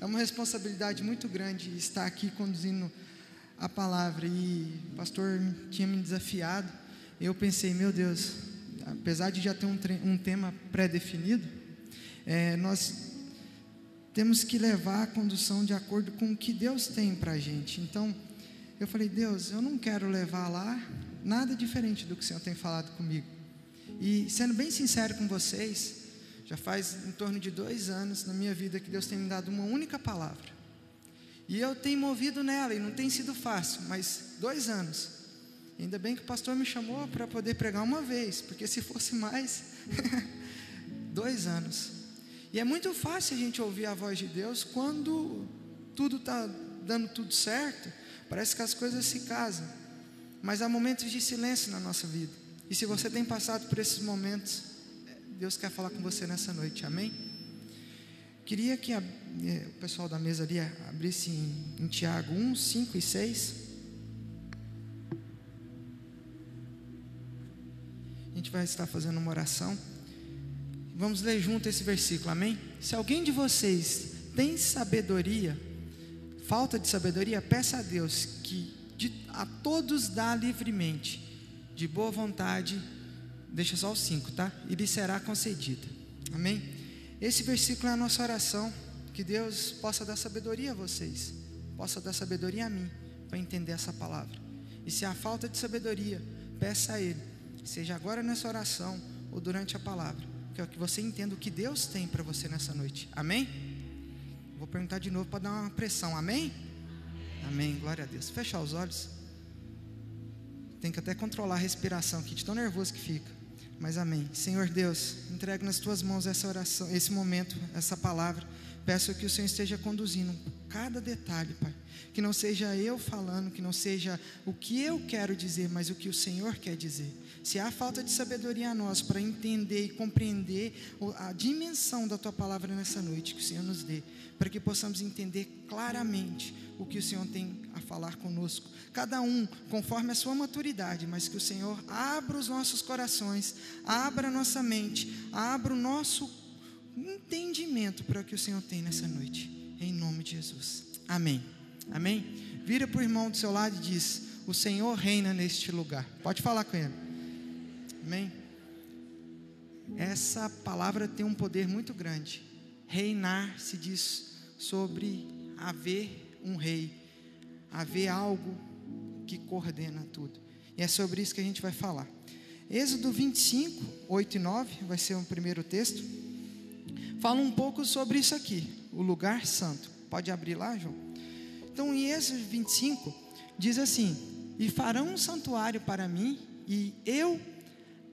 É uma responsabilidade muito grande estar aqui conduzindo a palavra. E o pastor tinha me desafiado. Eu pensei, meu Deus, apesar de já ter um, um tema pré-definido, é, nós temos que levar a condução de acordo com o que Deus tem para a gente. Então, eu falei, Deus, eu não quero levar lá nada diferente do que o Senhor tem falado comigo. E sendo bem sincero com vocês, já faz em torno de dois anos na minha vida que Deus tem me dado uma única palavra. E eu tenho movido nela, e não tem sido fácil, mas dois anos. Ainda bem que o pastor me chamou para poder pregar uma vez, porque se fosse mais, dois anos. E é muito fácil a gente ouvir a voz de Deus quando tudo está dando tudo certo, parece que as coisas se casam. Mas há momentos de silêncio na nossa vida. E se você tem passado por esses momentos, Deus quer falar com você nessa noite, amém? Queria que a, eh, o pessoal da mesa ali abrisse em, em Tiago 1, 5 e 6. A gente vai estar fazendo uma oração. Vamos ler junto esse versículo, amém? Se alguém de vocês tem sabedoria, falta de sabedoria, peça a Deus que de, a todos dá livremente, de boa vontade Deixa só os cinco, tá? E lhe será concedida. Amém? Esse versículo é a nossa oração. Que Deus possa dar sabedoria a vocês, possa dar sabedoria a mim, para entender essa palavra. E se há falta de sabedoria, peça a Ele, seja agora nessa oração ou durante a palavra, que é que você entenda o que Deus tem para você nessa noite. Amém? Vou perguntar de novo para dar uma pressão. Amém? Amém. Glória a Deus. Fechar os olhos. Tem que até controlar a respiração aqui, de tão nervoso que fica. Mas amém. Senhor Deus, entrego nas tuas mãos essa oração, esse momento, essa palavra. Peço que o Senhor esteja conduzindo cada detalhe, Pai. Que não seja eu falando, que não seja o que eu quero dizer, mas o que o Senhor quer dizer. Se há falta de sabedoria a nós para entender e compreender a dimensão da tua palavra nessa noite, que o Senhor nos dê, para que possamos entender claramente o que o Senhor tem a falar conosco, cada um conforme a sua maturidade, mas que o Senhor abra os nossos corações, abra a nossa mente, abra o nosso entendimento para o que o Senhor tem nessa noite, em nome de Jesus. Amém. Amém. Vira para o irmão do seu lado e diz: O Senhor reina neste lugar. Pode falar com ele. Amém. Essa palavra tem um poder muito grande. Reinar se diz sobre haver um rei, haver algo que coordena tudo. E é sobre isso que a gente vai falar. Êxodo 25, 8 e 9, vai ser o primeiro texto. Fala um pouco sobre isso aqui, o lugar santo. Pode abrir lá, João? Então, em Êxodo 25, diz assim: E farão um santuário para mim, e eu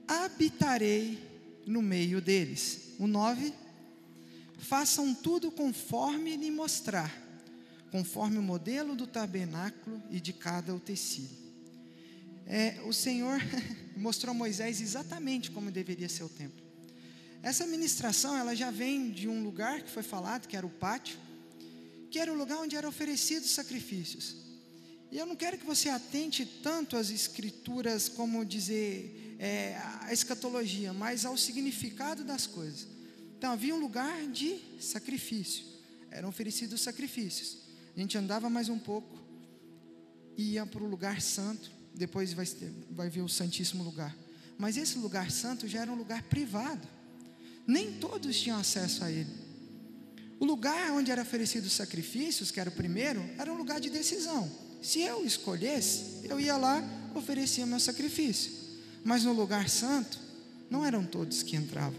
habitarei no meio deles. O 9, façam tudo conforme lhe mostrar conforme o modelo do tabernáculo e de cada utensílio. É, o Senhor mostrou a Moisés exatamente como deveria ser o templo. Essa ministração ela já vem de um lugar que foi falado, que era o pátio, que era o lugar onde eram oferecidos sacrifícios. E eu não quero que você atente tanto às escrituras, como dizer, é, a escatologia, mas ao significado das coisas. Então havia um lugar de sacrifício, eram oferecidos sacrifícios. A gente andava mais um pouco, ia para o lugar santo, depois vai, vai ver o Santíssimo Lugar. Mas esse lugar santo já era um lugar privado, nem todos tinham acesso a ele. O lugar onde era oferecido os sacrifícios, que era o primeiro, era um lugar de decisão. Se eu escolhesse, eu ia lá, oferecia meu sacrifício. Mas no lugar santo, não eram todos que entravam.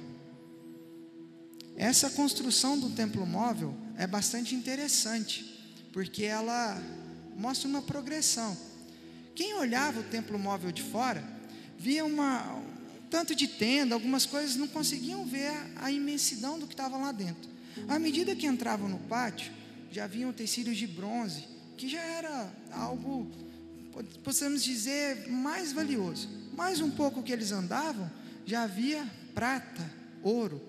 Essa construção do templo móvel é bastante interessante porque ela mostra uma progressão. Quem olhava o templo móvel de fora, via uma, um tanto de tenda, algumas coisas, não conseguiam ver a, imensidão do que estava lá dentro. À medida que entravam no pátio, já haviam tecidos de bronze, que já era algo, podemos dizer, mais valioso. Mais um pouco que eles andavam, já havia prata, ouro.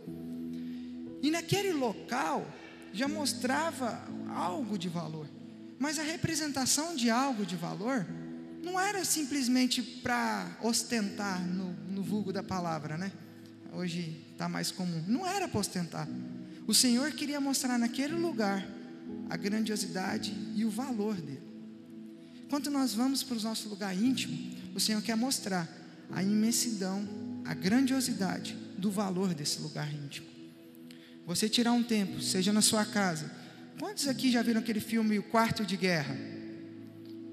E naquele local já mostrava algo de valor. Mas a representação de algo de valor não era simplesmente para ostentar no, no vulgo da palavra, né? Hoje está mais comum. Não era para ostentar. O Senhor queria mostrar naquele lugar a grandiosidade e o valor dele. Quando nós vamos para o nosso lugar íntimo, o Senhor quer mostrar a imensidão, a grandiosidade do valor desse lugar íntimo. Você tirar um tempo, seja na sua casa. Quantos aqui já viram aquele filme O Quarto de Guerra?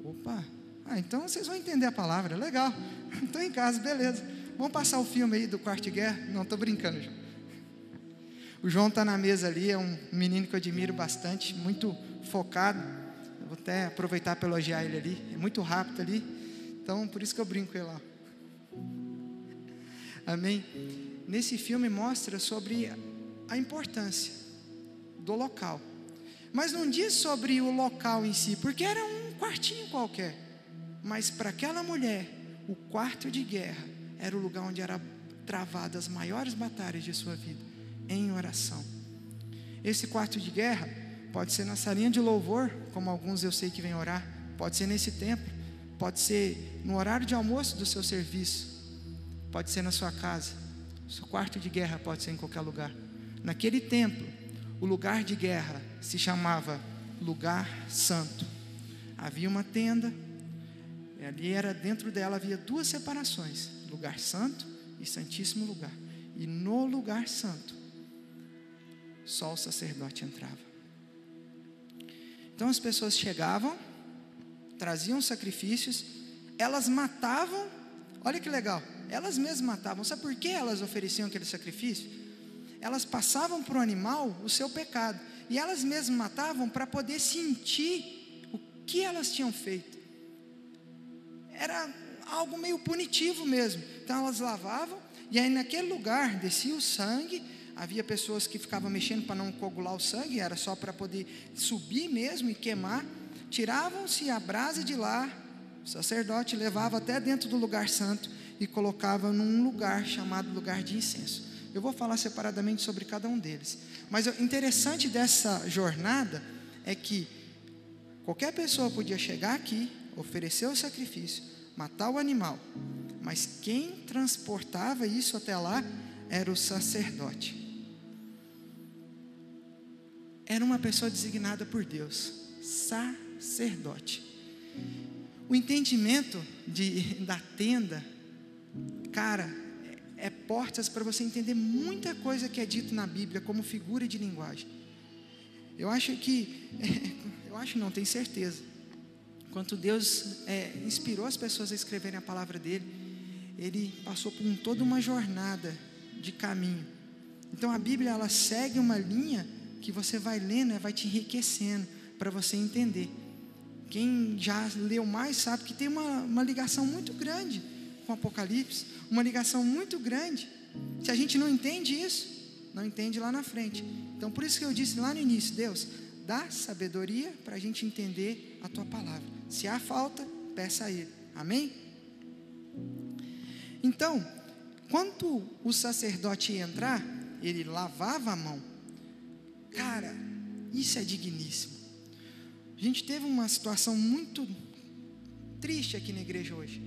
Opa, ah, então vocês vão entender a palavra, legal. Estou em casa, beleza. Vamos passar o filme aí do Quarto de Guerra? Não, estou brincando, João. O João está na mesa ali, é um menino que eu admiro bastante, muito focado. Eu vou até aproveitar para elogiar ele ali, é muito rápido ali. Então, por isso que eu brinco com ele lá. Amém? Nesse filme mostra sobre a importância do local. Mas não diz sobre o local em si, porque era um quartinho qualquer. Mas para aquela mulher, o quarto de guerra era o lugar onde eram travadas as maiores batalhas de sua vida, em oração. Esse quarto de guerra pode ser na salinha de louvor, como alguns eu sei que vêm orar, pode ser nesse templo, pode ser no horário de almoço do seu serviço, pode ser na sua casa. O seu quarto de guerra pode ser em qualquer lugar. Naquele templo, o lugar de guerra se chamava lugar santo. Havia uma tenda, ali era dentro dela havia duas separações: lugar santo e santíssimo lugar. E no lugar santo, só o sacerdote entrava. Então as pessoas chegavam, traziam sacrifícios, elas matavam, olha que legal, elas mesmas matavam. Sabe por que elas ofereciam aquele sacrifício? Elas passavam para o animal o seu pecado, e elas mesmas matavam para poder sentir o que elas tinham feito. Era algo meio punitivo mesmo. Então elas lavavam, e aí naquele lugar descia o sangue. Havia pessoas que ficavam mexendo para não coagular o sangue, era só para poder subir mesmo e queimar. Tiravam-se a brasa de lá, o sacerdote levava até dentro do lugar santo e colocava num lugar chamado lugar de incenso. Eu vou falar separadamente sobre cada um deles. Mas o interessante dessa jornada é que qualquer pessoa podia chegar aqui, oferecer o sacrifício, matar o animal, mas quem transportava isso até lá era o sacerdote. Era uma pessoa designada por Deus, sacerdote. O entendimento de, da tenda, cara, é portas para você entender muita coisa que é dito na Bíblia como figura de linguagem. Eu acho que, eu acho não, tenho certeza Enquanto Deus é, inspirou as pessoas a escreverem a palavra dele, ele passou por um, toda uma jornada de caminho. Então a Bíblia ela segue uma linha que você vai lendo, vai te enriquecendo para você entender. Quem já leu mais sabe que tem uma, uma ligação muito grande com Apocalipse, uma ligação muito grande. Se a gente não entende isso, não entende lá na frente. Então por isso que eu disse lá no início, Deus, dá sabedoria para a gente entender a tua palavra. Se há falta, peça a Ele. Amém? Então, quando o sacerdote ia entrar, ele lavava a mão. Cara, isso é digníssimo. A gente teve uma situação muito triste aqui na igreja hoje.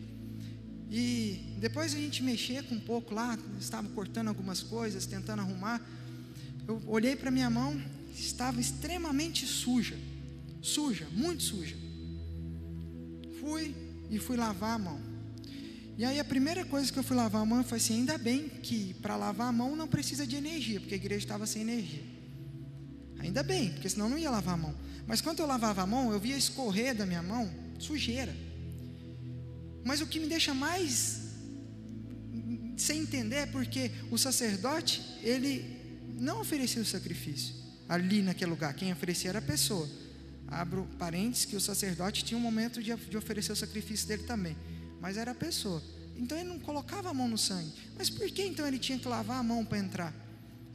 E depois a gente mexer com um pouco lá, estava cortando algumas coisas, tentando arrumar. Eu olhei para minha mão, estava extremamente suja. Suja, muito suja fui e fui lavar a mão. E aí a primeira coisa que eu fui lavar a mão foi assim, ainda bem que para lavar a mão não precisa de energia, porque a igreja estava sem energia. Ainda bem, porque senão não ia lavar a mão. Mas quando eu lavava a mão, eu via escorrer da minha mão sujeira. Mas o que me deixa mais sem entender é porque o sacerdote, ele não oferecia o sacrifício ali naquele lugar, quem oferecia era a pessoa abro parênteses, que o sacerdote tinha um momento de, de oferecer o sacrifício dele também, mas era a pessoa. Então ele não colocava a mão no sangue. Mas por que então ele tinha que lavar a mão para entrar?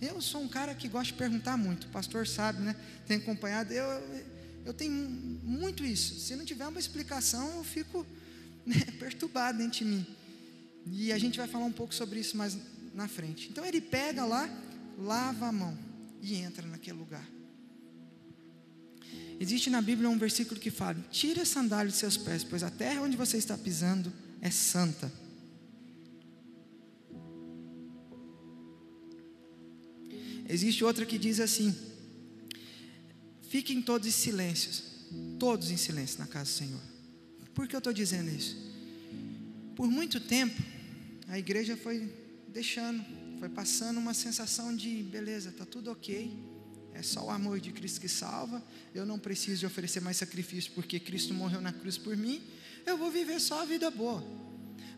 Eu sou um cara que gosta de perguntar muito, o pastor sabe, né? Tem acompanhado, eu, eu tenho muito isso. Se não tiver uma explicação, eu fico né, perturbado dentro de mim. E a gente vai falar um pouco sobre isso mais na frente. Então ele pega lá, lava a mão e entra naquele lugar. Existe na Bíblia um versículo que fala: Tire a sandália de seus pés, pois a terra onde você está pisando é santa. Existe outra que diz assim: fiquem todos em silêncios, todos em silêncio na casa do Senhor. Por que eu estou dizendo isso? Por muito tempo, a igreja foi deixando, foi passando uma sensação de beleza, está tudo ok, é só o amor de Cristo que salva, eu não preciso de oferecer mais sacrifício porque Cristo morreu na cruz por mim, eu vou viver só a vida boa.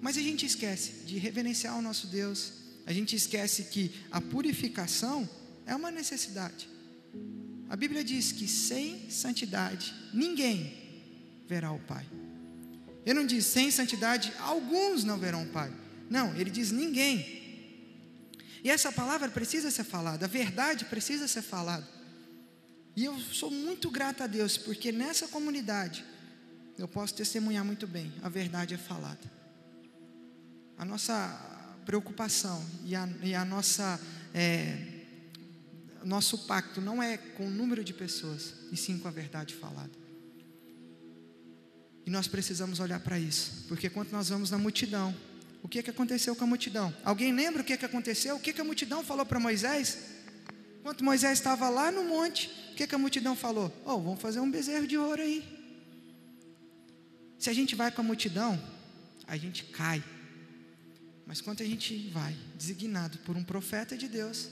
Mas a gente esquece de reverenciar o nosso Deus, a gente esquece que a purificação é uma necessidade. A Bíblia diz que sem santidade ninguém verá o Pai. Ele não diz sem santidade alguns não verão o Pai. Não, ele diz ninguém. E essa palavra precisa ser falada, a verdade precisa ser falada. E eu sou muito grato a Deus, porque nessa comunidade eu posso testemunhar muito bem, a verdade é falada. A nossa preocupação e a, e a nossa é, nosso pacto não é com o número de pessoas, e sim com a verdade falada. E nós precisamos olhar para isso, porque quando nós vamos na multidão, o que, que aconteceu com a multidão? Alguém lembra o que, que aconteceu? O que, que a multidão falou para Moisés? Enquanto Moisés estava lá no monte, o que, que a multidão falou? Oh, vamos fazer um bezerro de ouro aí. Se a gente vai com a multidão, a gente cai. Mas quando a gente vai designado por um profeta de Deus,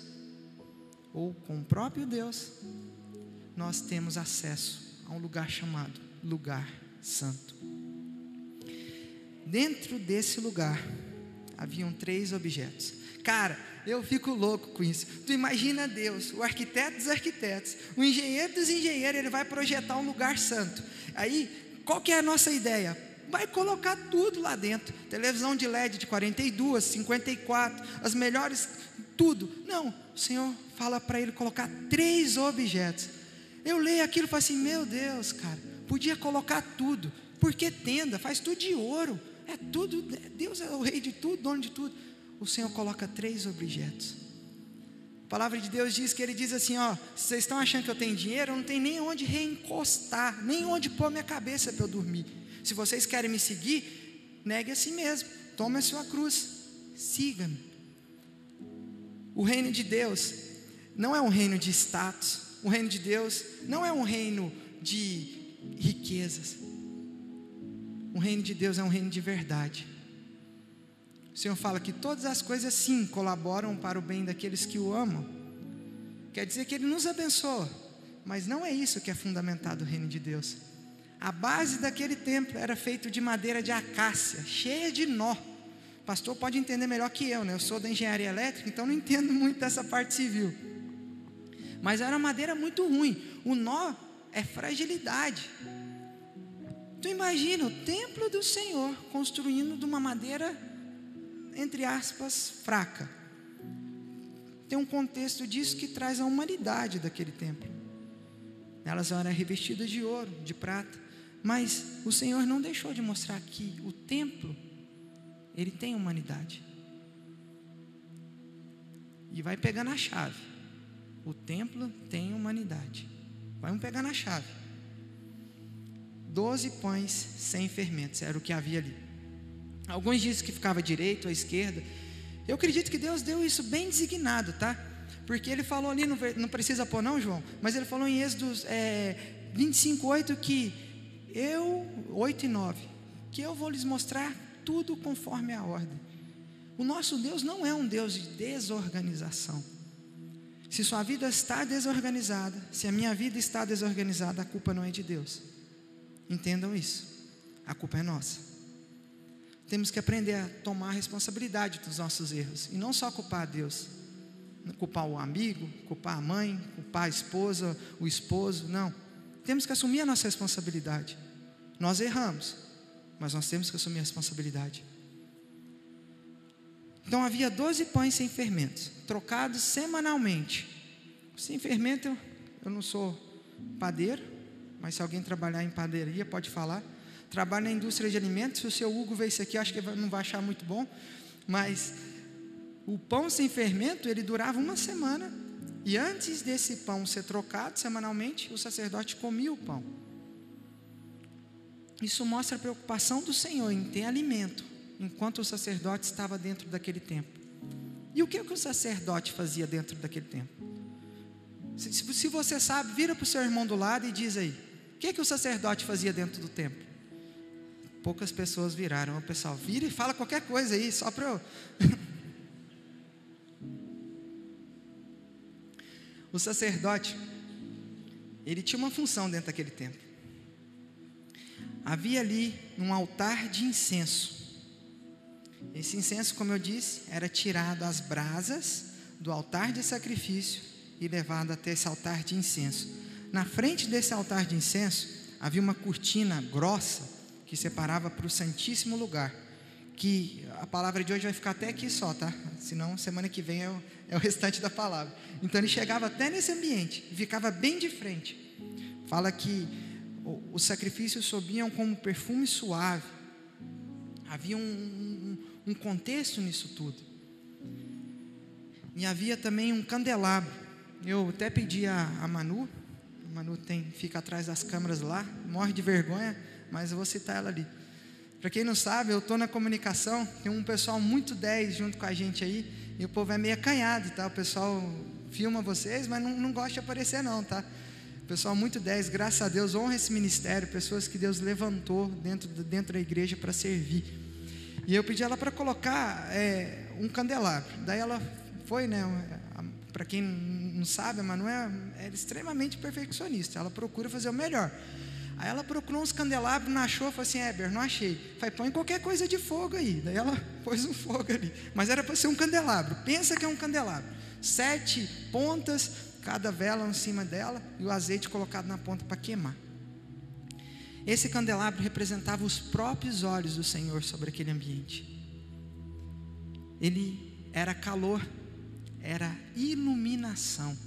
ou com o próprio Deus, nós temos acesso a um lugar chamado lugar santo. Dentro desse lugar haviam três objetos. Cara, eu fico louco com isso. Tu imagina Deus, o arquiteto dos arquitetos, o engenheiro dos engenheiros, ele vai projetar um lugar santo. Aí, qual que é a nossa ideia? Vai colocar tudo lá dentro. Televisão de LED de 42, 54, as melhores, tudo. Não, o Senhor fala para ele colocar três objetos. Eu leio aquilo e falo assim: meu Deus, cara, podia colocar tudo. Por que tenda? Faz tudo de ouro. É tudo, Deus é o rei de tudo, dono de tudo. O Senhor coloca três objetos. A palavra de Deus diz que ele diz assim: ó, vocês estão achando que eu tenho dinheiro, eu não tenho nem onde reencostar, nem onde pôr minha cabeça para eu dormir. Se vocês querem me seguir, negue a si mesmo, tome a sua cruz, siga-me. O reino de Deus não é um reino de status, o reino de Deus não é um reino de riquezas. O reino de Deus é um reino de verdade. O Senhor fala que todas as coisas sim colaboram para o bem daqueles que o amam. Quer dizer que Ele nos abençoa, mas não é isso que é fundamentado o reino de Deus. A base daquele templo era feito de madeira de acácia, cheia de nó. O pastor pode entender melhor que eu, né? Eu sou da engenharia elétrica, então não entendo muito dessa parte civil. Mas era madeira muito ruim. O nó é fragilidade. Tu imagina o templo do Senhor construindo de uma madeira, entre aspas, fraca. Tem um contexto disso que traz a humanidade daquele templo. Elas eram revestidas de ouro, de prata. Mas o Senhor não deixou de mostrar que o templo, ele tem humanidade. E vai pegar na chave. O templo tem humanidade. Vamos pegar na chave doze pães sem fermentos, era o que havia ali. Alguns dizem que ficava à direita ou à esquerda. Eu acredito que Deus deu isso bem designado, tá? Porque ele falou ali, não, não precisa pôr não, João, mas ele falou em Êxodo é, 25, 8 que eu, 8 e 9, que eu vou lhes mostrar tudo conforme a ordem. O nosso Deus não é um Deus de desorganização. Se sua vida está desorganizada, se a minha vida está desorganizada, a culpa não é de Deus. Entendam isso. A culpa é nossa. Temos que aprender a tomar a responsabilidade dos nossos erros e não só culpar a Deus, culpar o amigo, culpar a mãe, culpar a esposa, o esposo, não. Temos que assumir a nossa responsabilidade. Nós erramos, mas nós temos que assumir a responsabilidade. Então havia 12 pães sem fermentos, trocados semanalmente. Sem fermento, eu não sou padeiro, mas se alguém trabalhar em padaria, pode falar. Trabalha na indústria de alimentos, se o seu Hugo ver isso aqui, acho que não vai achar muito bom, mas o pão sem fermento, ele durava uma semana, e antes desse pão ser trocado semanalmente, o sacerdote comia o pão. Isso mostra a preocupação do Senhor em ter alimento, enquanto o sacerdote estava dentro daquele templo. E o que, é que o sacerdote fazia dentro daquele templo? Se, se você sabe, vira para o seu irmão do lado e diz aí: o que, é que o sacerdote fazia dentro do templo? Poucas pessoas viraram. O pessoal vira e fala qualquer coisa aí, só para eu. o sacerdote, ele tinha uma função dentro daquele templo. Havia ali um altar de incenso. Esse incenso, como eu disse, era tirado às brasas do altar de sacrifício e levado até esse altar de incenso. Na frente desse altar de incenso havia uma cortina grossa que separava para o Santíssimo Lugar. Que a palavra de hoje vai ficar até aqui só, tá? Senão semana que vem é o, é o restante da palavra. Então ele chegava até nesse ambiente ficava bem de frente. Fala que os sacrifícios subiam como perfume suave. Havia um, um, contexto nisso tudo. E havia também um candelabro. Eu até pedi a, a Manu, a Manu tem, fica atrás das câmeras lá, morre de vergonha, mas eu vou citar ela ali. Para quem não sabe, eu estou na comunicação, tem um pessoal muito 10 junto com a gente aí, e o povo é meio acanhado, tá? O pessoal filma vocês, mas não, não gosta de aparecer não, tá? Pessoal muito 10, graças a Deus, honra esse ministério, pessoas que Deus levantou dentro, dentro da igreja para servir. E eu pedi ela para colocar é, um candelabro. Daí ela foi, né? Para quem não sabe, a Manu é, é extremamente perfeccionista. Ela procura fazer o melhor. Aí ela procurou uns candelabros, não achou, falou assim: Éber, não achei. Falei, põe qualquer coisa de fogo aí. Daí ela pôs um fogo ali. Mas era para ser um candelabro. Pensa que é um candelabro. Sete pontas, cada vela em cima dela e o azeite colocado na ponta para queimar. Esse candelabro representava os próprios olhos do Senhor sobre aquele ambiente. Ele era calor, era iluminação.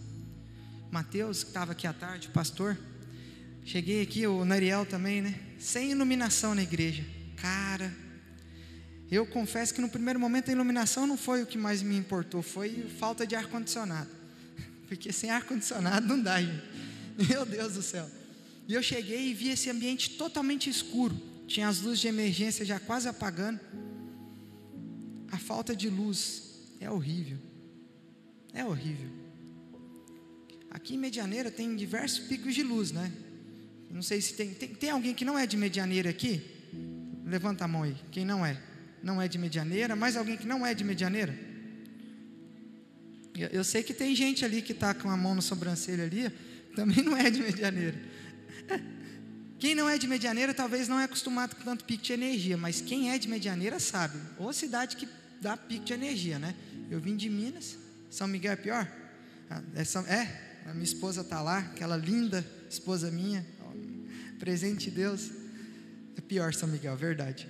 Mateus, que estava aqui à tarde, pastor, cheguei aqui, o Nariel também, né? Sem iluminação na igreja. Cara, eu confesso que no primeiro momento a iluminação não foi o que mais me importou, foi falta de ar-condicionado. Porque sem ar-condicionado não dá, gente. Meu Deus do céu. E eu cheguei e vi esse ambiente totalmente escuro. Tinha as luzes de emergência já quase apagando. A falta de luz é horrível. É horrível. Aqui em Medianeira tem diversos picos de luz, né? Não sei se tem, tem. Tem alguém que não é de Medianeira aqui? Levanta a mão aí. Quem não é? Não é de Medianeira. Mais alguém que não é de Medianeira? Eu, eu sei que tem gente ali que está com a mão na sobrancelha ali. Também não é de Medianeira. Quem não é de Medianeira talvez não é acostumado com tanto pico de energia, mas quem é de Medianeira sabe. Ou cidade que dá pico de energia, né? Eu vim de Minas, São Miguel é pior? Ah, é, é a minha esposa está lá, aquela linda esposa minha, presente de Deus. É pior São Miguel, verdade.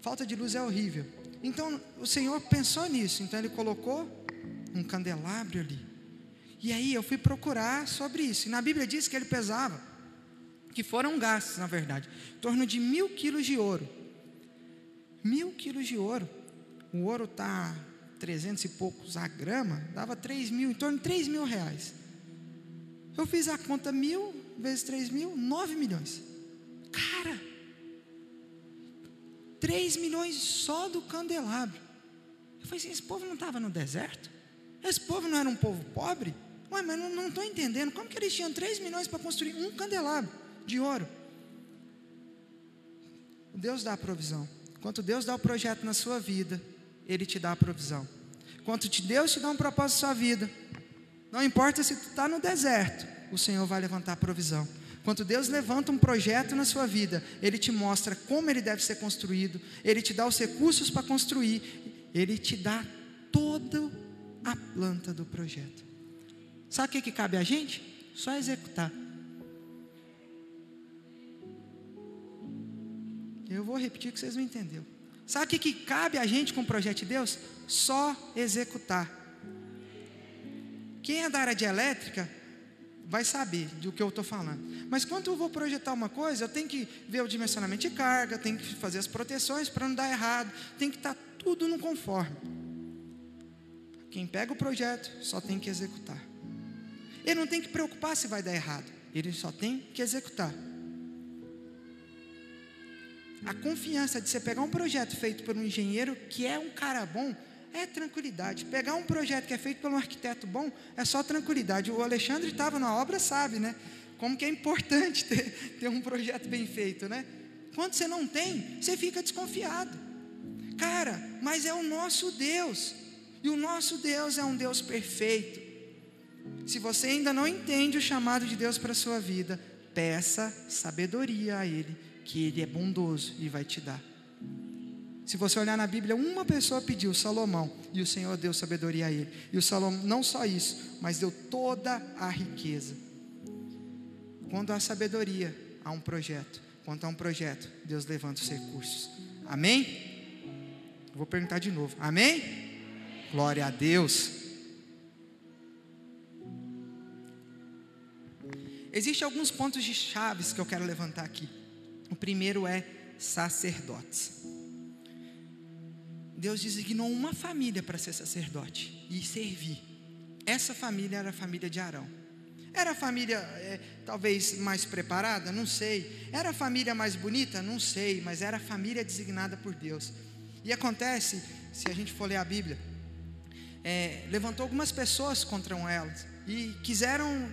Falta de luz é horrível. Então o Senhor pensou nisso, então Ele colocou um candelabro ali. E aí eu fui procurar sobre isso. E na Bíblia diz que ele pesava, que foram gastos, na verdade, em torno de mil quilos de ouro. Mil quilos de ouro. O ouro está 300 e poucos a grama, dava 3 mil, em torno de 3 mil reais. Eu fiz a conta mil vezes 3 mil, 9 milhões. Cara, 3 milhões só do candelabro. Eu falei assim: esse povo não estava no deserto? Esse povo não era um povo pobre? Ué, mas não estou entendendo. Como que eles tinham 3 milhões para construir um candelabro de ouro? Deus dá a provisão. Enquanto Deus dá o projeto na sua vida, Ele te dá a provisão. Enquanto Deus te dá um propósito na sua vida, não importa se tu está no deserto, o Senhor vai levantar a provisão. Quando Deus levanta um projeto na sua vida, Ele te mostra como ele deve ser construído, Ele te dá os recursos para construir, Ele te dá toda a planta do projeto. Sabe o que, que cabe a gente? Só executar. Eu vou repetir que vocês não entenderam. Sabe o que, cabe a gente com o projeto de Deus? Só executar. Quem é da área de elétrica vai saber do que eu estou falando. Mas quando eu vou projetar uma coisa, eu tenho que ver o dimensionamento de carga, tenho que fazer as proteções para não dar errado, tem que estar tá tudo no conforme. Quem pega o projeto só tem que executar. Ele não tem que preocupar se vai dar errado, ele só tem que executar. A confiança de você pegar um projeto feito por um engenheiro que é um cara bom é tranquilidade. Pegar um projeto que é feito por um arquiteto bom é só tranquilidade. O Alexandre estava na obra, sabe, né? Como que é importante ter, ter um projeto bem feito, né? Quando você não tem, você fica desconfiado. Cara, mas é o nosso Deus. E o nosso Deus é um Deus perfeito. Se você ainda não entende o chamado de Deus para a sua vida, peça sabedoria a Ele, que Ele é bondoso e vai te dar. Se você olhar na Bíblia, uma pessoa pediu, Salomão, e o Senhor deu sabedoria a ele. E o Salomão, não só isso, mas deu toda a riqueza. Quando há sabedoria, há um projeto. Quando há um projeto, Deus levanta os recursos. Amém? Vou perguntar de novo. Amém? Glória a Deus. Existem alguns pontos de chaves que eu quero levantar aqui. O primeiro é sacerdotes. Deus designou uma família para ser sacerdote e servir. Essa família era a família de Arão. Era a família é, talvez mais preparada? Não sei. Era a família mais bonita? Não sei. Mas era a família designada por Deus. E acontece, se a gente for ler a Bíblia, é, levantou algumas pessoas contra elas e quiseram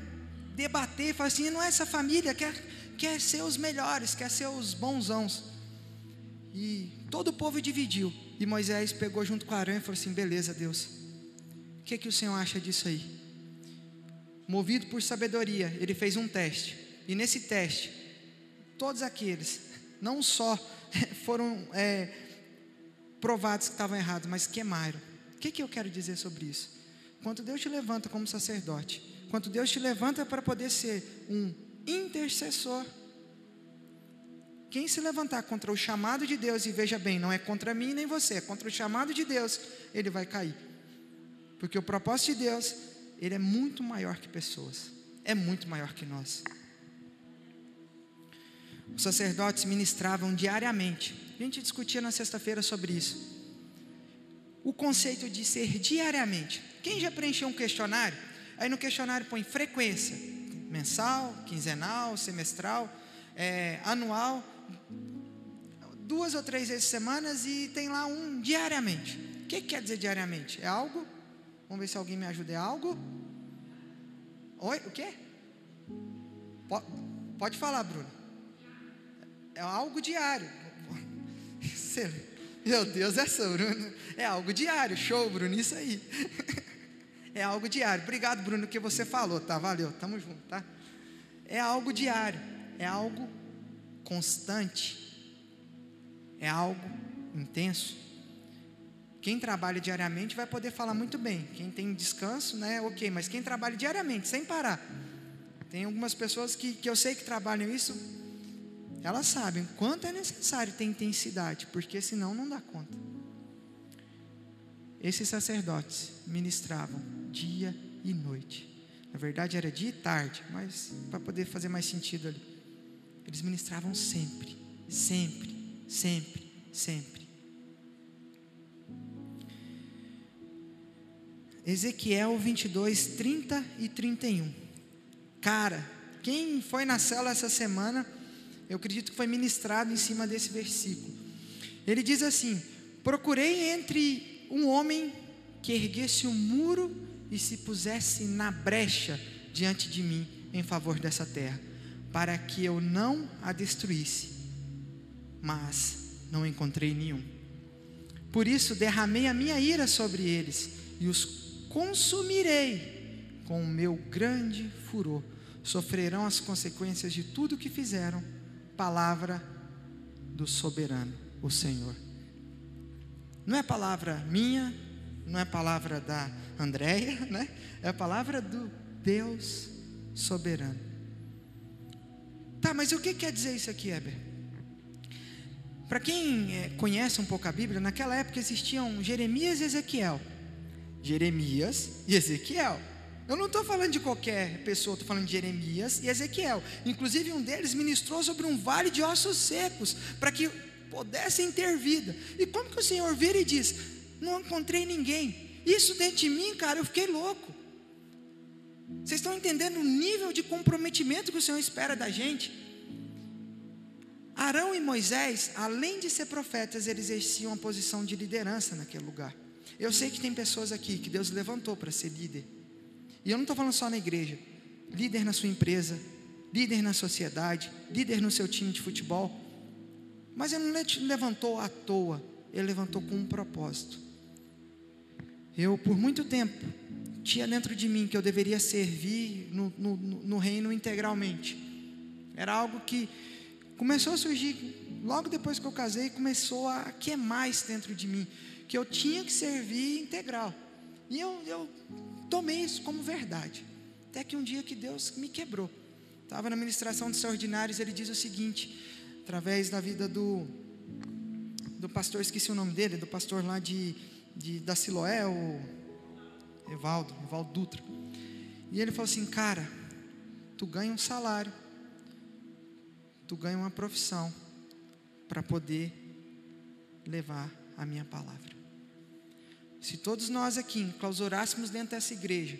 debater, falar assim: não é essa família quer, quer ser os melhores, quer ser os bonzãos. E todo o povo dividiu. E Moisés pegou junto com Arão e falou assim: beleza, Deus, o que, que o Senhor acha disso aí? Movido por sabedoria, ele fez um teste. E nesse teste, todos aqueles, não só foram é, provados que estavam errados, mas queimaram. O que, que eu quero dizer sobre isso? Quando Deus te levanta como sacerdote, quando Deus te levanta para poder ser um intercessor, quem se levantar contra o chamado de Deus, e veja bem, não é contra mim nem você, é contra o chamado de Deus, ele vai cair. Porque o propósito de Deus, ele é muito maior que pessoas, é muito maior que nós. Os sacerdotes ministravam diariamente. A gente discutia na sexta-feira sobre isso. O conceito de ser diariamente. Quem já preencheu um questionário? Aí no questionário põe frequência, mensal, quinzenal, semestral, é, anual duas ou três vezes semanas e tem lá um diariamente. O que, que quer dizer diariamente? É algo? Vamos ver se alguém me ajuda. É algo? Oi? O quê? Pode, pode falar, Bruno. É algo diário. Meu Deus, essa Bruno. É algo diário. Show, Bruno, isso aí. É algo diário. Obrigado, Bruno, que você falou, tá? Valeu, tamo junto, tá? É algo diário. É algo constante, é algo intenso. Quem trabalha diariamente vai poder falar muito bem. Quem tem descanso, né? Ok, mas quem trabalha diariamente, sem parar. Tem algumas pessoas que, que eu sei que trabalham isso, elas sabem quanto é necessário ter intensidade, porque senão não dá conta. Esses sacerdotes ministravam dia e noite. Na verdade era dia e tarde, mas para poder fazer mais sentido ali. Eles ministravam sempre, sempre, sempre, sempre. Ezequiel 22, 30 e 31. Cara, quem foi na cela essa semana, eu acredito que foi ministrado em cima desse versículo. Ele diz assim: Procurei entre um homem que erguesse um muro e se pusesse na brecha diante de mim em favor dessa terra para que eu não a destruísse, mas não encontrei nenhum. Por isso derramei a minha ira sobre eles e os consumirei com o meu grande furor. Sofrerão as consequências de tudo o que fizeram. Palavra do soberano, o Senhor. Não é palavra minha, não é palavra da Andréia, né? É a palavra do Deus soberano. Tá, mas o que quer dizer isso aqui, Heber? Para quem é, conhece um pouco a Bíblia, naquela época existiam Jeremias e Ezequiel. Jeremias e Ezequiel. Eu não estou falando de qualquer pessoa, estou falando de Jeremias e Ezequiel. Inclusive, um deles ministrou sobre um vale de ossos secos, para que pudessem ter vida. E como que o Senhor vira e diz: Não encontrei ninguém. Isso dentro de mim, cara, eu fiquei louco. Vocês estão entendendo o nível de comprometimento que o Senhor espera da gente? Arão e Moisés, além de ser profetas, eles exerciam uma posição de liderança naquele lugar. Eu sei que tem pessoas aqui que Deus levantou para ser líder. E eu não estou falando só na igreja. Líder na sua empresa, líder na sociedade, líder no seu time de futebol. Mas Ele não levantou à toa, Ele levantou com um propósito. Eu, por muito tempo, tinha dentro de mim que eu deveria servir no, no, no reino integralmente. Era algo que começou a surgir logo depois que eu casei, começou a queimar isso dentro de mim, que eu tinha que servir integral. E eu, eu tomei isso como verdade. Até que um dia que Deus me quebrou. Estava na ministração de extraordinários, ele diz o seguinte, através da vida do, do pastor, esqueci o nome dele, do pastor lá de, de da Siloé, o Evaldo, Evaldo Dutra. E ele falou assim, cara, tu ganha um salário, tu ganha uma profissão para poder levar a minha palavra. Se todos nós aqui clausurássemos dentro dessa igreja,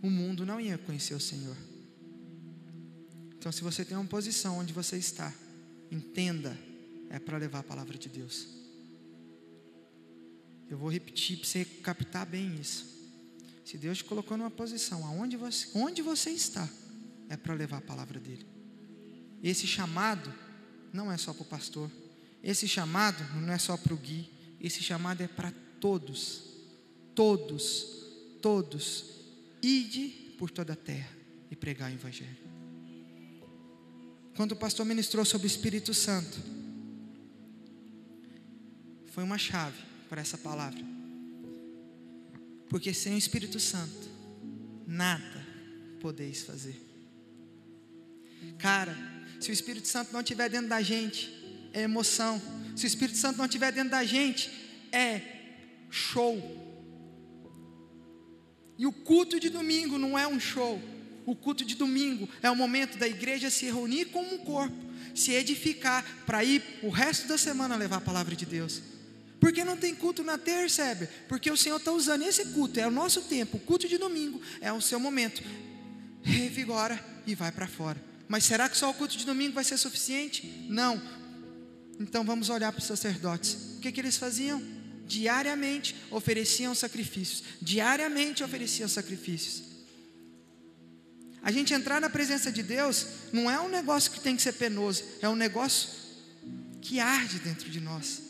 o mundo não ia conhecer o Senhor. Então, se você tem uma posição onde você está, entenda, é para levar a palavra de Deus. Eu vou repetir para você captar bem isso. Se Deus te colocou numa posição aonde você, onde você está, é para levar a palavra dele. Esse chamado não é só para o pastor. Esse chamado não é só para o Gui. Esse chamado é para todos. Todos, todos. Ide por toda a terra e pregar o Evangelho. Quando o pastor ministrou sobre o Espírito Santo, foi uma chave para essa palavra. Porque sem o Espírito Santo, nada podeis fazer. Cara, se o Espírito Santo não estiver dentro da gente, é emoção. Se o Espírito Santo não estiver dentro da gente, é show. E o culto de domingo não é um show. O culto de domingo é o momento da igreja se reunir como um corpo, se edificar para ir o resto da semana levar a palavra de Deus. Porque não tem culto na terça, Heber? Porque o Senhor está usando esse culto, é o nosso tempo. O culto de domingo é o seu momento. Revigora e vai para fora. Mas será que só o culto de domingo vai ser suficiente? Não. Então vamos olhar para os sacerdotes. O que, que eles faziam? Diariamente ofereciam sacrifícios. Diariamente ofereciam sacrifícios. A gente entrar na presença de Deus não é um negócio que tem que ser penoso, é um negócio que arde dentro de nós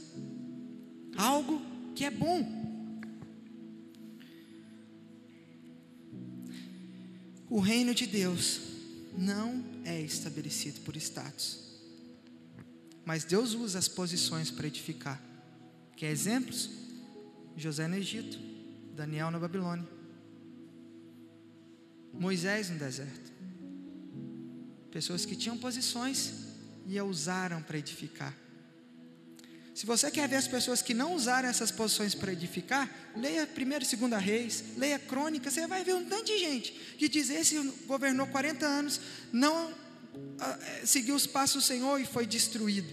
algo que é bom. O reino de Deus não é estabelecido por status, mas Deus usa as posições para edificar. Quer exemplos? José no Egito, Daniel na Babilônia, Moisés no deserto. Pessoas que tinham posições e a usaram para edificar. Se você quer ver as pessoas que não usaram essas posições para edificar, leia 1 e 2 Reis, leia Crônicas, você vai ver um tanto de gente que diz: esse governou 40 anos, não ah, eh, seguiu os passos do Senhor e foi destruído.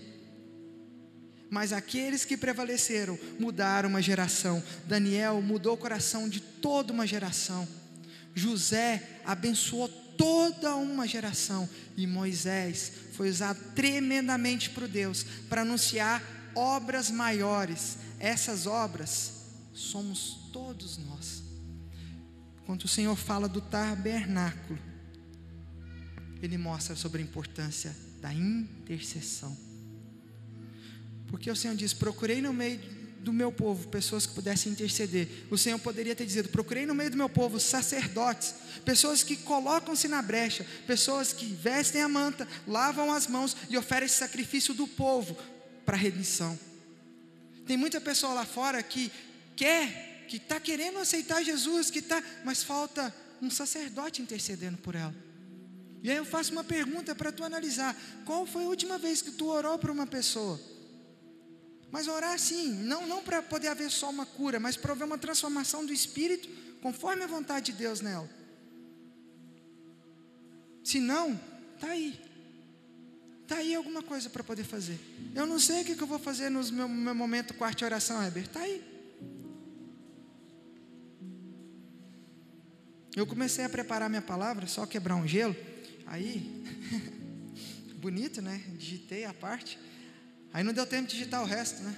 Mas aqueles que prevaleceram mudaram uma geração. Daniel mudou o coração de toda uma geração. José abençoou toda uma geração. E Moisés foi usado tremendamente por Deus para anunciar obras maiores. Essas obras somos todos nós. Quando o Senhor fala do tabernáculo, Ele mostra sobre a importância da intercessão. Porque o Senhor diz: procurei no meio do meu povo pessoas que pudessem interceder. O Senhor poderia ter dito: procurei no meio do meu povo sacerdotes, pessoas que colocam-se na brecha, pessoas que vestem a manta, lavam as mãos e oferecem sacrifício do povo para remissão. Tem muita pessoa lá fora que quer, que está querendo aceitar Jesus, que está, mas falta um sacerdote intercedendo por ela. E aí eu faço uma pergunta para tu analisar: qual foi a última vez que tu orou por uma pessoa? Mas orar sim, não, não para poder haver só uma cura, mas para haver uma transformação do espírito conforme a vontade de Deus nela. Se não, está aí. Está aí alguma coisa para poder fazer. Eu não sei o que, que eu vou fazer no meu, meu momento quarto de oração, Heber. Está aí. Eu comecei a preparar minha palavra, só quebrar um gelo. Aí, bonito, né? Digitei a parte. Aí não deu tempo de digitar o resto, né?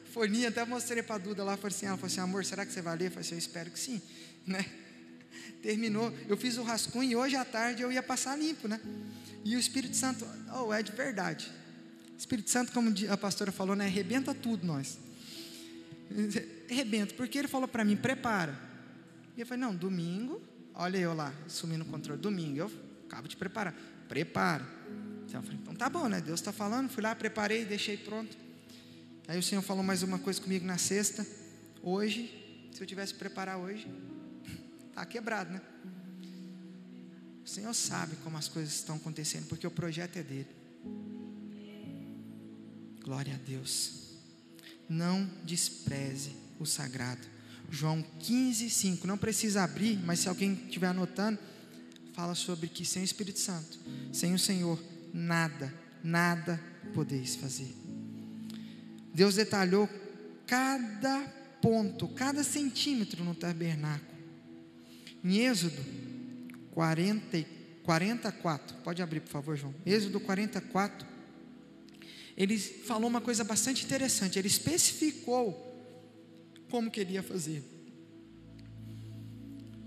Forninha, até mostrei para a Duda lá, falei assim, ela falou assim, amor, será que você vai ler? Eu falei assim, eu espero que sim, né? Terminou, eu fiz o rascunho e hoje à tarde eu ia passar limpo, né? E o Espírito Santo, oh, é de verdade. Espírito Santo, como a pastora falou, né? Arrebenta tudo nós. Arrebenta, porque ele falou para mim, prepara. E eu falei, não, domingo, olha eu lá, sumindo o controle, domingo, eu acabo de preparar, prepara. Então eu falei, então tá bom, né? Deus está falando, fui lá, preparei, deixei pronto. Aí o Senhor falou mais uma coisa comigo na sexta. Hoje, se eu tivesse que preparar hoje, tá quebrado, né? O Senhor sabe como as coisas estão acontecendo, porque o projeto é dele. Glória a Deus. Não despreze o sagrado. João 15, 5. Não precisa abrir, mas se alguém estiver anotando, fala sobre que sem o Espírito Santo, sem o Senhor, nada, nada podeis fazer. Deus detalhou cada ponto, cada centímetro no tabernáculo. Em Êxodo 40, 44, pode abrir por favor, João. Êxodo 44, ele falou uma coisa bastante interessante. Ele especificou como queria fazer.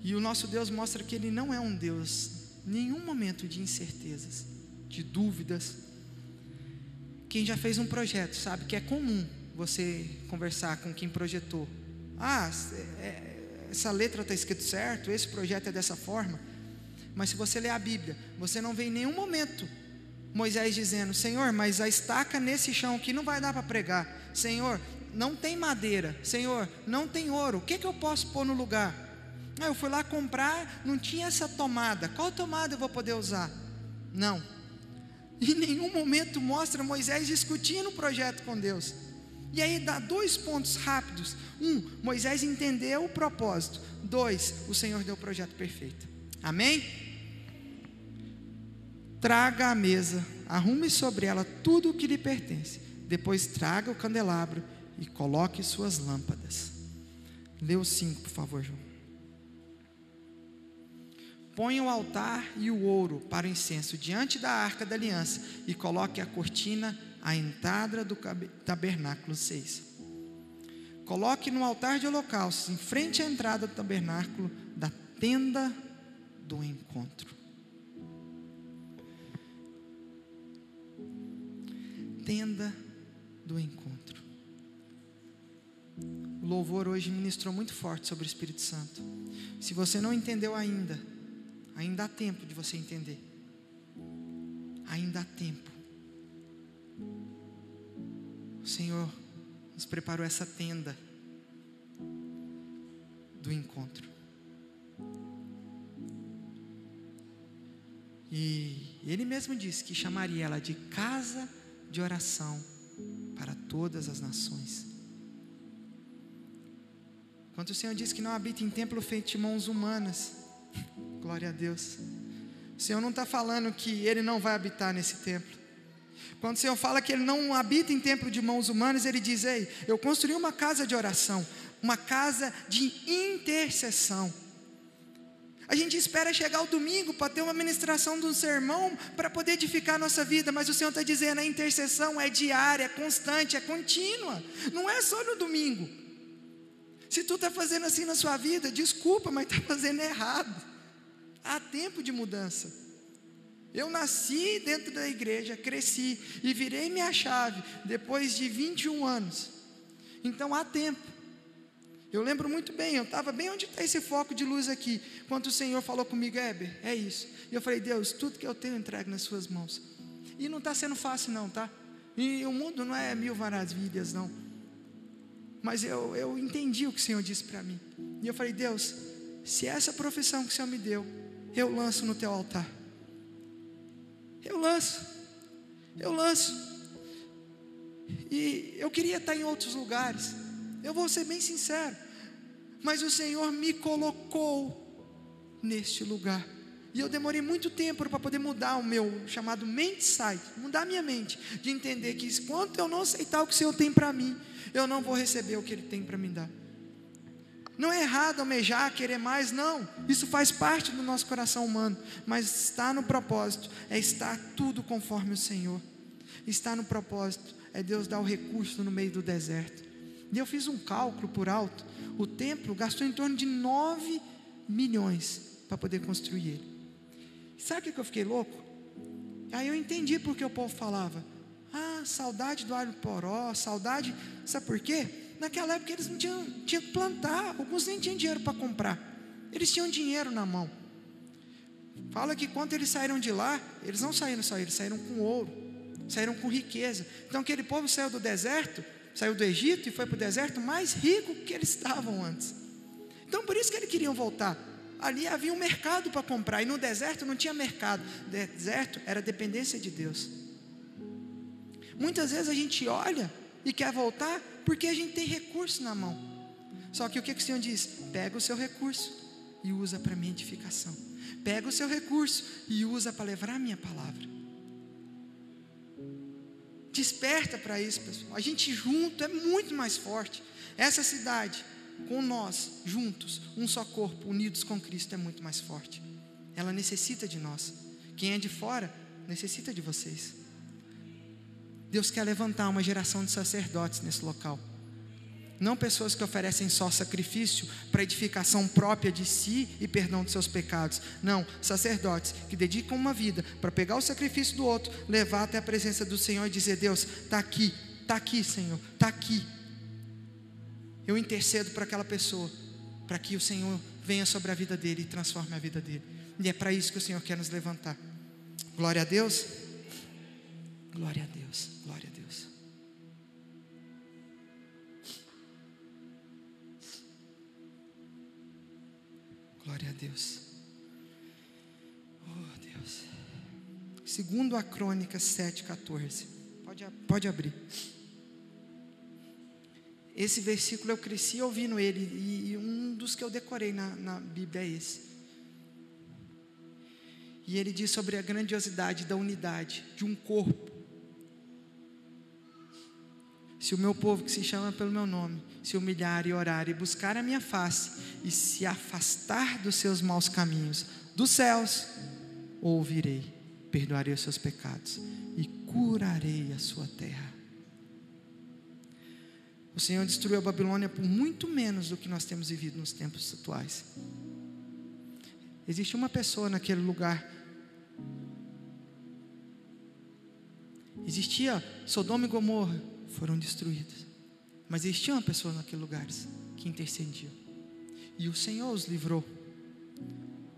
E o nosso Deus mostra que Ele não é um Deus, nenhum momento de incertezas, de dúvidas, quem já fez um projeto sabe que é comum você conversar com quem projetou. Ah, é, essa letra está escrito certo, esse projeto é dessa forma. Mas se você ler a Bíblia, você não vê em nenhum momento Moisés dizendo: Senhor, mas a estaca nesse chão aqui não vai dar para pregar. Senhor, não tem madeira. Senhor, não tem ouro. O que, que eu posso pôr no lugar? Ah, eu fui lá comprar, não tinha essa tomada. Qual tomada eu vou poder usar? Não. Em nenhum momento mostra Moisés discutindo o projeto com Deus. E aí dá dois pontos rápidos. Um, Moisés entendeu o propósito. Dois, o Senhor deu o projeto perfeito. Amém? Traga a mesa, arrume sobre ela tudo o que lhe pertence. Depois traga o candelabro e coloque suas lâmpadas. Lê o 5, por favor, João. Ponha o altar e o ouro para o incenso diante da arca da aliança e coloque a cortina à entrada do tabernáculo 6. Coloque no altar de holocaustos, em frente à entrada do tabernáculo da tenda do encontro. Tenda do encontro. O louvor hoje ministrou muito forte sobre o Espírito Santo. Se você não entendeu ainda, Ainda há tempo de você entender. Ainda há tempo. O Senhor nos preparou essa tenda do encontro. E Ele mesmo disse que chamaria ela de casa de oração para todas as nações. Quando o Senhor diz que não habita em templo feito de mãos humanas, Glória a Deus. O Senhor não está falando que Ele não vai habitar nesse templo. Quando o Senhor fala que Ele não habita em templo de mãos humanas, Ele diz: Ei, eu construí uma casa de oração, uma casa de intercessão. A gente espera chegar o domingo para ter uma ministração de um sermão para poder edificar a nossa vida, mas o Senhor está dizendo: a intercessão é diária, é constante, é contínua, não é só no domingo. Se tu está fazendo assim na sua vida, desculpa, mas está fazendo errado. Há tempo de mudança. Eu nasci dentro da igreja, cresci e virei minha chave depois de 21 anos. Então há tempo. Eu lembro muito bem, eu estava bem onde está esse foco de luz aqui, quando o Senhor falou comigo, Heber, é isso. E eu falei, Deus, tudo que eu tenho eu entrego nas suas mãos. E não está sendo fácil não, tá? E o mundo não é mil maravilhas não. Mas eu, eu entendi o que o Senhor disse para mim. E eu falei, Deus, se essa profissão que o Senhor me deu, eu lanço no teu altar. Eu lanço, eu lanço. E eu queria estar em outros lugares, eu vou ser bem sincero, mas o Senhor me colocou neste lugar. E eu demorei muito tempo para poder mudar o meu chamado mente sight, mudar minha mente, de entender que enquanto eu não aceitar o que o Senhor tem para mim, eu não vou receber o que Ele tem para me dar. Não é errado almejar, querer mais, não. Isso faz parte do nosso coração humano. Mas está no propósito, é estar tudo conforme o Senhor. Está no propósito, é Deus dar o recurso no meio do deserto. E eu fiz um cálculo por alto. O templo gastou em torno de 9 milhões para poder construir ele. Sabe o que eu fiquei louco? Aí eu entendi porque o povo falava: Ah, saudade do alho poró, saudade. Sabe por quê? Naquela época eles não tinham, tinham que plantar, alguns nem tinham dinheiro para comprar. Eles tinham dinheiro na mão. Fala que quando eles saíram de lá, eles não saíram só, eles saíram com ouro, saíram com riqueza. Então aquele povo saiu do deserto, saiu do Egito e foi para o deserto mais rico que eles estavam antes. Então por isso que eles queriam voltar. Ali havia um mercado para comprar, e no deserto não tinha mercado. Deserto era dependência de Deus. Muitas vezes a gente olha e quer voltar porque a gente tem recurso na mão. Só que o que, que o Senhor diz? Pega o seu recurso e usa para minha edificação. Pega o seu recurso e usa para levar a minha palavra. Desperta para isso, pessoal. A gente junto é muito mais forte. Essa cidade com nós, juntos, um só corpo, unidos com Cristo, é muito mais forte. Ela necessita de nós. Quem é de fora, necessita de vocês. Deus quer levantar uma geração de sacerdotes nesse local. Não pessoas que oferecem só sacrifício para edificação própria de si e perdão dos seus pecados. Não, sacerdotes que dedicam uma vida para pegar o sacrifício do outro, levar até a presença do Senhor e dizer: Deus, está aqui, está aqui, Senhor, está aqui, eu intercedo para aquela pessoa, para que o Senhor venha sobre a vida dele e transforme a vida dele. E é para isso que o Senhor quer nos levantar. Glória a Deus. Glória a Deus. Glória a Deus. Glória a Deus. Oh, Deus. Segundo a Crônica 7,14. Pode, pode abrir. Esse versículo eu cresci ouvindo ele, e um dos que eu decorei na, na Bíblia é esse. E ele diz sobre a grandiosidade da unidade de um corpo. Se o meu povo que se chama pelo meu nome se humilhar e orar e buscar a minha face e se afastar dos seus maus caminhos, dos céus, ouvirei, perdoarei os seus pecados e curarei a sua terra. O Senhor destruiu a Babilônia por muito menos do que nós temos vivido nos tempos atuais. Existe uma pessoa naquele lugar. Existia Sodoma e Gomorra, foram destruídos. Mas existia uma pessoa naqueles lugares que intercedia. E o Senhor os livrou.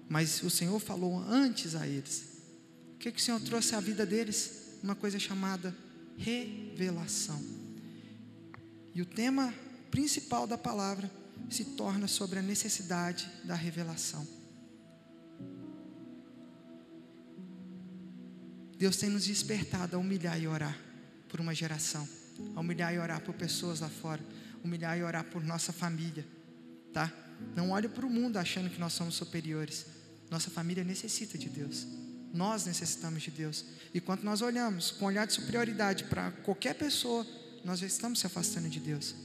Mas o Senhor falou antes a eles. O que, que o Senhor trouxe à vida deles? Uma coisa chamada revelação. E o tema principal da palavra se torna sobre a necessidade da revelação. Deus tem nos despertado a humilhar e orar por uma geração, a humilhar e orar por pessoas lá fora, humilhar e orar por nossa família, tá? Não olhe para o mundo achando que nós somos superiores. Nossa família necessita de Deus. Nós necessitamos de Deus. E quando nós olhamos com olhar de superioridade para qualquer pessoa, nós já estamos se afastando de Deus.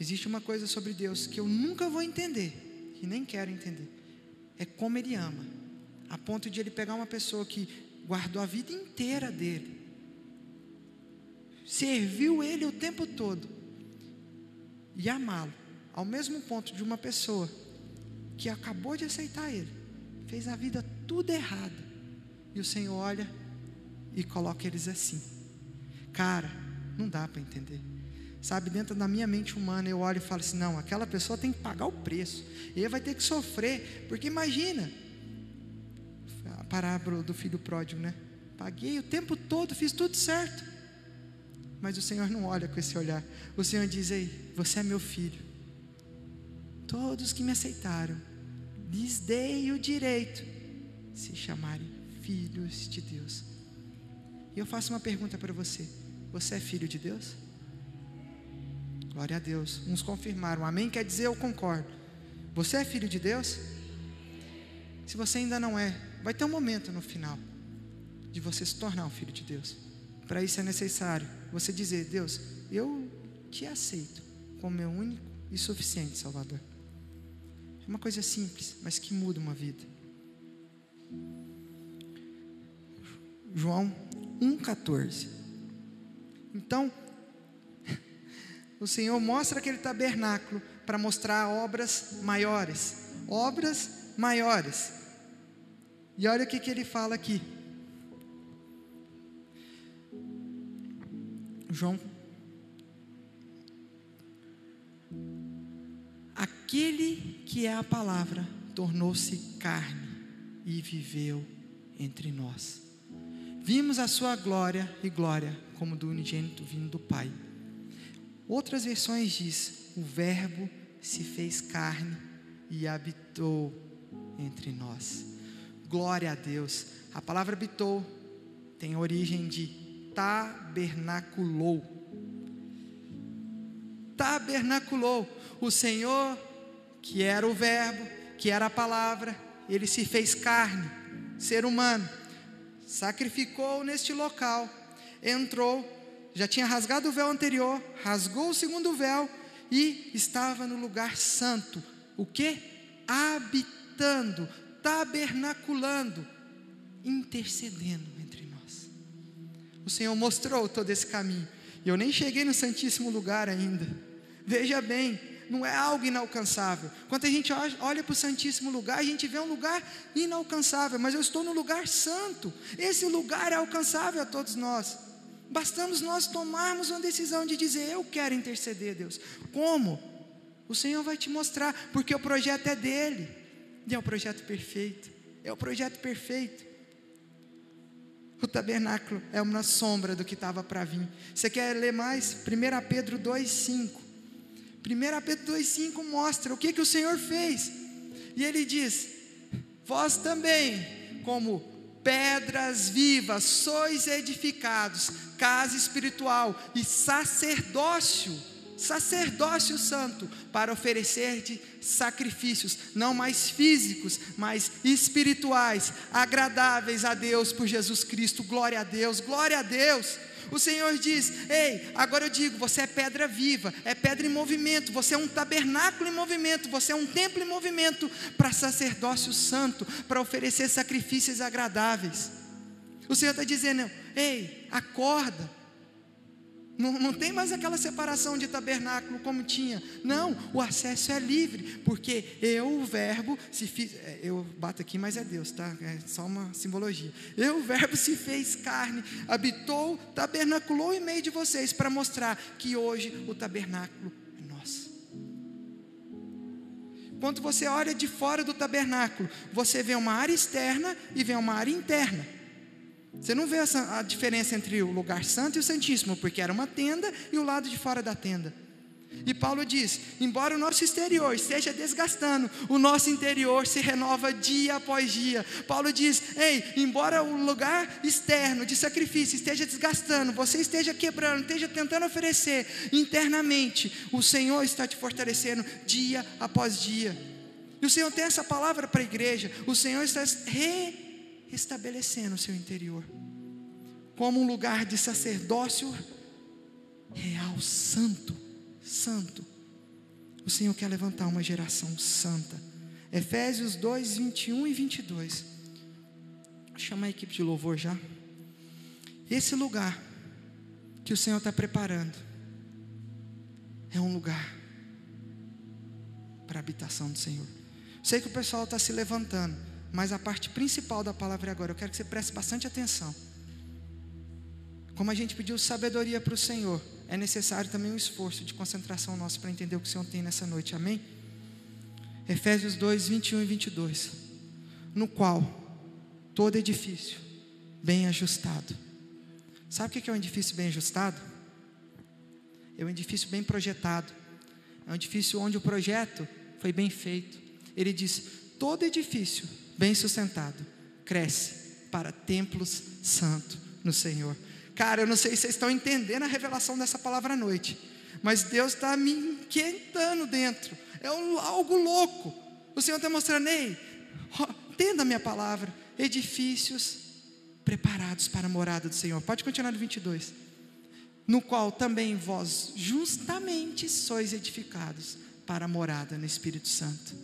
Existe uma coisa sobre Deus que eu nunca vou entender, e nem quero entender. É como Ele ama, a ponto de Ele pegar uma pessoa que guardou a vida inteira dele, serviu Ele o tempo todo, e amá-lo, ao mesmo ponto de uma pessoa que acabou de aceitar Ele, fez a vida tudo errada, e o Senhor olha e coloca eles assim. Cara, não dá para entender. Sabe, dentro da minha mente humana, eu olho e falo assim: não, aquela pessoa tem que pagar o preço, ele vai ter que sofrer, porque imagina, a parábola do filho pródigo, né? Paguei o tempo todo, fiz tudo certo, mas o Senhor não olha com esse olhar, o Senhor diz: ei, você é meu filho, todos que me aceitaram, lhes dei o direito de se chamarem filhos de Deus. E eu faço uma pergunta para você: você é filho de Deus? Glória a Deus. Uns confirmaram. Amém quer dizer eu concordo. Você é filho de Deus? Se você ainda não é, vai ter um momento no final de você se tornar um filho de Deus. Para isso é necessário você dizer: Deus, eu te aceito como meu único e suficiente Salvador. É uma coisa simples, mas que muda uma vida. João 1,14. Então, o Senhor mostra aquele tabernáculo para mostrar obras maiores, obras maiores. E olha o que, que ele fala aqui. João. Aquele que é a palavra tornou-se carne e viveu entre nós. Vimos a sua glória e glória como do unigênito vindo do Pai. Outras versões diz: o Verbo se fez carne e habitou entre nós. Glória a Deus. A palavra habitou tem origem de tabernaculou. Tabernaculou. O Senhor, que era o Verbo, que era a palavra, ele se fez carne, ser humano, sacrificou neste local, entrou, já tinha rasgado o véu anterior, rasgou o segundo véu e estava no lugar santo. O que? Habitando, tabernaculando, intercedendo. O Senhor mostrou todo esse caminho. E eu nem cheguei no Santíssimo Lugar ainda. Veja bem, não é algo inalcançável. Quando a gente olha para o Santíssimo Lugar, a gente vê um lugar inalcançável, mas eu estou no lugar santo. Esse lugar é alcançável a todos nós. Bastamos nós tomarmos uma decisão de dizer: Eu quero interceder, Deus. Como? O Senhor vai te mostrar, porque o projeto é dele, e é o projeto perfeito. É o projeto perfeito. O tabernáculo é uma sombra do que estava para vir. Você quer ler mais? 1 Pedro 2,5. 1 Pedro 2,5 mostra o que, que o Senhor fez. E ele diz: Vós também, como pedras vivas, sois edificados, casa espiritual e sacerdócio, sacerdócio santo, para oferecer de sacrifícios, não mais físicos, mas espirituais, agradáveis a Deus por Jesus Cristo. Glória a Deus, glória a Deus. O Senhor diz: Ei, agora eu digo, você é pedra viva, é pedra em movimento, você é um tabernáculo em movimento, você é um templo em movimento para sacerdócio santo, para oferecer sacrifícios agradáveis. O Senhor está dizendo: Ei, acorda, não, não tem mais aquela separação de tabernáculo como tinha. Não, o acesso é livre, porque eu, o Verbo, se fiz. É, eu bato aqui, mas é Deus, tá? É só uma simbologia. Eu, o Verbo, se fez carne, habitou, tabernaculou em meio de vocês, para mostrar que hoje o tabernáculo é nosso. Quando você olha de fora do tabernáculo, você vê uma área externa e vê uma área interna. Você não vê essa, a diferença entre o lugar santo e o santíssimo, porque era uma tenda e o lado de fora da tenda. E Paulo diz: embora o nosso exterior esteja desgastando, o nosso interior se renova dia após dia. Paulo diz: ei, embora o lugar externo de sacrifício esteja desgastando, você esteja quebrando, esteja tentando oferecer internamente, o Senhor está te fortalecendo dia após dia. E o Senhor tem essa palavra para a igreja: o Senhor está re estabelecendo o seu interior como um lugar de sacerdócio real, santo, santo. O Senhor quer levantar uma geração santa. Efésios 2, 21 e 22. Chama a equipe de louvor já. Esse lugar que o Senhor está preparando é um lugar para a habitação do Senhor. Sei que o pessoal está se levantando. Mas a parte principal da palavra é agora, eu quero que você preste bastante atenção. Como a gente pediu sabedoria para o Senhor, é necessário também um esforço de concentração nosso para entender o que o Senhor tem nessa noite, amém? Efésios 2, 21 e 22. No qual todo edifício bem ajustado. Sabe o que é um edifício bem ajustado? É um edifício bem projetado. É um edifício onde o projeto foi bem feito. Ele diz: todo edifício bem sustentado, cresce para templos santos no Senhor. Cara, eu não sei se vocês estão entendendo a revelação dessa palavra à noite, mas Deus está me inquietando dentro. É um, algo louco. O Senhor está mostrando, ei, entenda a minha palavra. Edifícios preparados para a morada do Senhor. Pode continuar no 22. No qual também vós justamente sois edificados para a morada no Espírito Santo.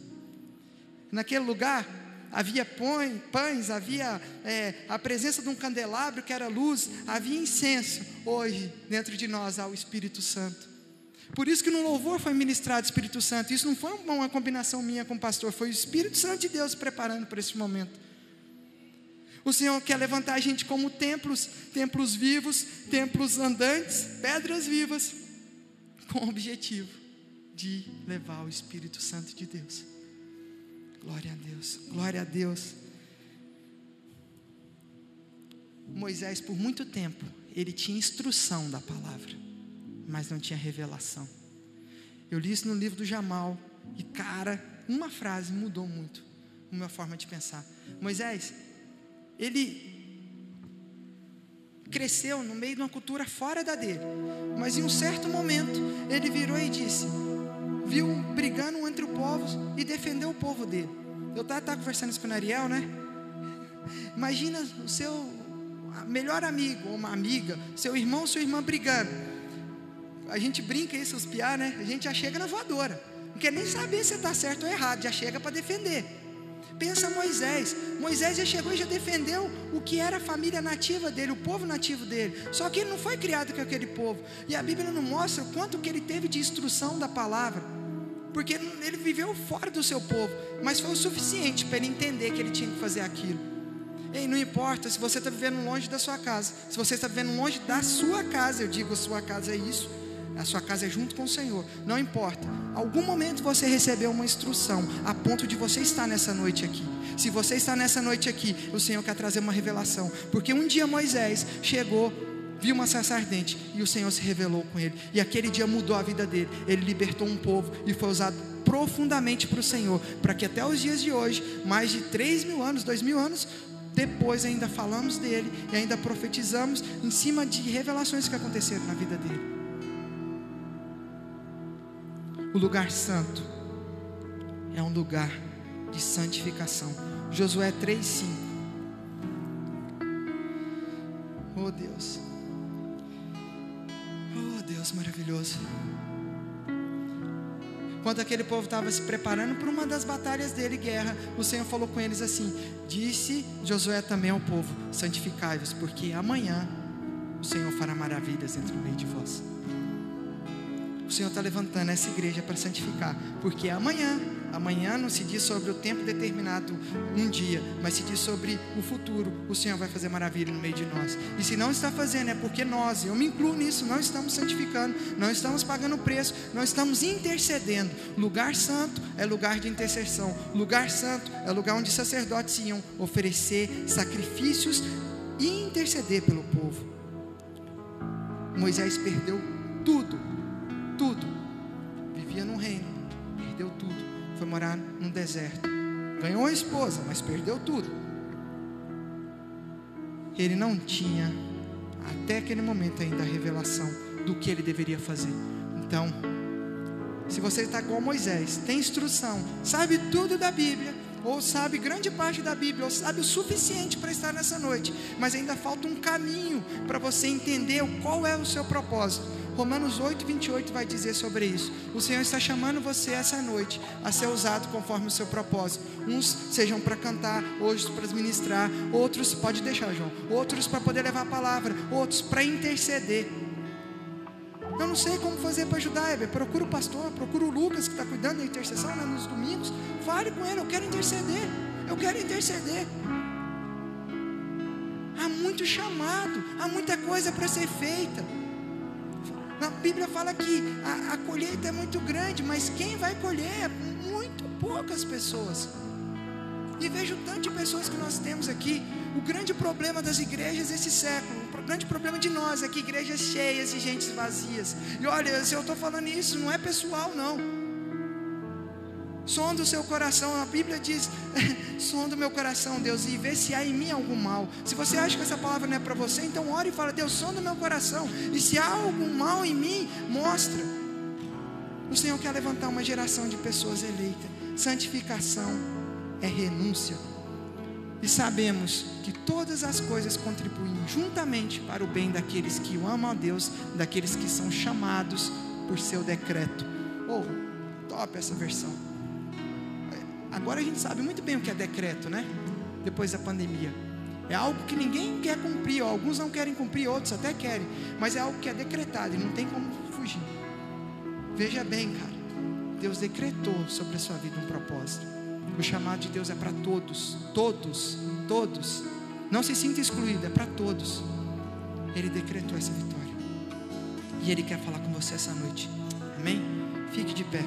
Naquele lugar, havia pães, havia é, a presença de um candelabro que era luz, havia incenso. Hoje, dentro de nós há o Espírito Santo. Por isso que no louvor foi ministrado o Espírito Santo. Isso não foi uma combinação minha com o pastor, foi o Espírito Santo de Deus preparando para esse momento. O Senhor quer levantar a gente como templos, templos vivos, templos andantes, pedras vivas, com o objetivo de levar o Espírito Santo de Deus. Glória a Deus, glória a Deus. Moisés, por muito tempo, ele tinha instrução da palavra, mas não tinha revelação. Eu li isso no livro do Jamal, e cara, uma frase mudou muito a minha forma de pensar. Moisés, ele cresceu no meio de uma cultura fora da dele, mas em um certo momento ele virou e disse: viu brigando entre os povos e defendeu o povo dele. Eu estava conversando isso com o Ariel, né? Imagina o seu melhor amigo ou uma amiga, seu irmão ou sua irmã brigando. A gente brinca isso, os piar, né? A gente já chega na voadora. Não quer nem saber se está certo ou errado, já chega para defender. Pensa Moisés. Moisés já chegou e já defendeu o que era a família nativa dele, o povo nativo dele. Só que ele não foi criado com aquele povo. E a Bíblia não mostra o quanto que ele teve de instrução da palavra. Porque ele viveu fora do seu povo, mas foi o suficiente para ele entender que ele tinha que fazer aquilo. E não importa se você está vivendo longe da sua casa, se você está vivendo longe da sua casa, eu digo sua casa é isso, a sua casa é junto com o Senhor. Não importa. Algum momento você recebeu uma instrução a ponto de você estar nessa noite aqui. Se você está nessa noite aqui, o Senhor quer trazer uma revelação. Porque um dia Moisés chegou, viu uma sarça ardente e o Senhor se revelou com ele. E aquele dia mudou a vida dele. Ele libertou um povo e foi usado profundamente para o Senhor. Para que até os dias de hoje, mais de 3 mil anos, 2 mil anos, depois ainda falamos dele e ainda profetizamos em cima de revelações que aconteceram na vida dele o lugar santo é um lugar de santificação. Josué 3:5. Oh Deus. Oh Deus maravilhoso. Quando aquele povo estava se preparando para uma das batalhas dele, guerra, o Senhor falou com eles assim: Disse Josué também ao povo: Santificai-vos, porque amanhã o Senhor fará maravilhas entre o meio de vós. O Senhor está levantando essa igreja para santificar, porque amanhã, amanhã não se diz sobre o tempo determinado, um dia, mas se diz sobre o futuro. O Senhor vai fazer maravilha no meio de nós. E se não está fazendo, é porque nós, eu me incluo nisso, não estamos santificando, não estamos pagando preço, não estamos intercedendo. Lugar santo é lugar de intercessão. Lugar santo é lugar onde sacerdotes iam oferecer sacrifícios e interceder pelo povo. Moisés perdeu esposa, mas perdeu tudo. Ele não tinha, até aquele momento ainda, a revelação do que ele deveria fazer. Então, se você está igual Moisés, tem instrução, sabe tudo da Bíblia, ou sabe grande parte da Bíblia, ou sabe o suficiente para estar nessa noite, mas ainda falta um caminho para você entender qual é o seu propósito. Romanos 8, 28 vai dizer sobre isso. O Senhor está chamando você essa noite a ser usado conforme o seu propósito. Uns sejam para cantar, outros para ministrar, outros, pode deixar, João, outros para poder levar a palavra, outros para interceder. Eu não sei como fazer para ajudar, Heber. Procura o pastor, procura o Lucas que está cuidando da intercessão né, nos domingos. Fale com ele, eu quero interceder. Eu quero interceder. Há muito chamado, há muita coisa para ser feita. A Bíblia fala que a, a colheita é muito grande, mas quem vai colher é muito poucas pessoas. E vejo tanto de pessoas que nós temos aqui. O grande problema das igrejas desse século, o grande problema de nós é que igrejas cheias de gente vazias. E olha, se eu estou falando isso, não é pessoal, não. Sonda o seu coração, a Bíblia diz: sonda o meu coração, Deus, e vê se há em mim algum mal. Se você acha que essa palavra não é para você, então ore e fala: Deus, sonda o meu coração, e se há algum mal em mim, mostra. O Senhor quer levantar uma geração de pessoas eleitas. Santificação é renúncia. E sabemos que todas as coisas contribuem juntamente para o bem daqueles que o amam a Deus, daqueles que são chamados por seu decreto. Oh, top essa versão. Agora a gente sabe muito bem o que é decreto, né? Depois da pandemia. É algo que ninguém quer cumprir, ou alguns não querem cumprir, outros até querem, mas é algo que é decretado e não tem como fugir. Veja bem, cara. Deus decretou sobre a sua vida um propósito. O chamado de Deus é para todos, todos, todos. Não se sinta excluído, é para todos. Ele decretou essa vitória. E Ele quer falar com você essa noite. Amém? Fique de pé.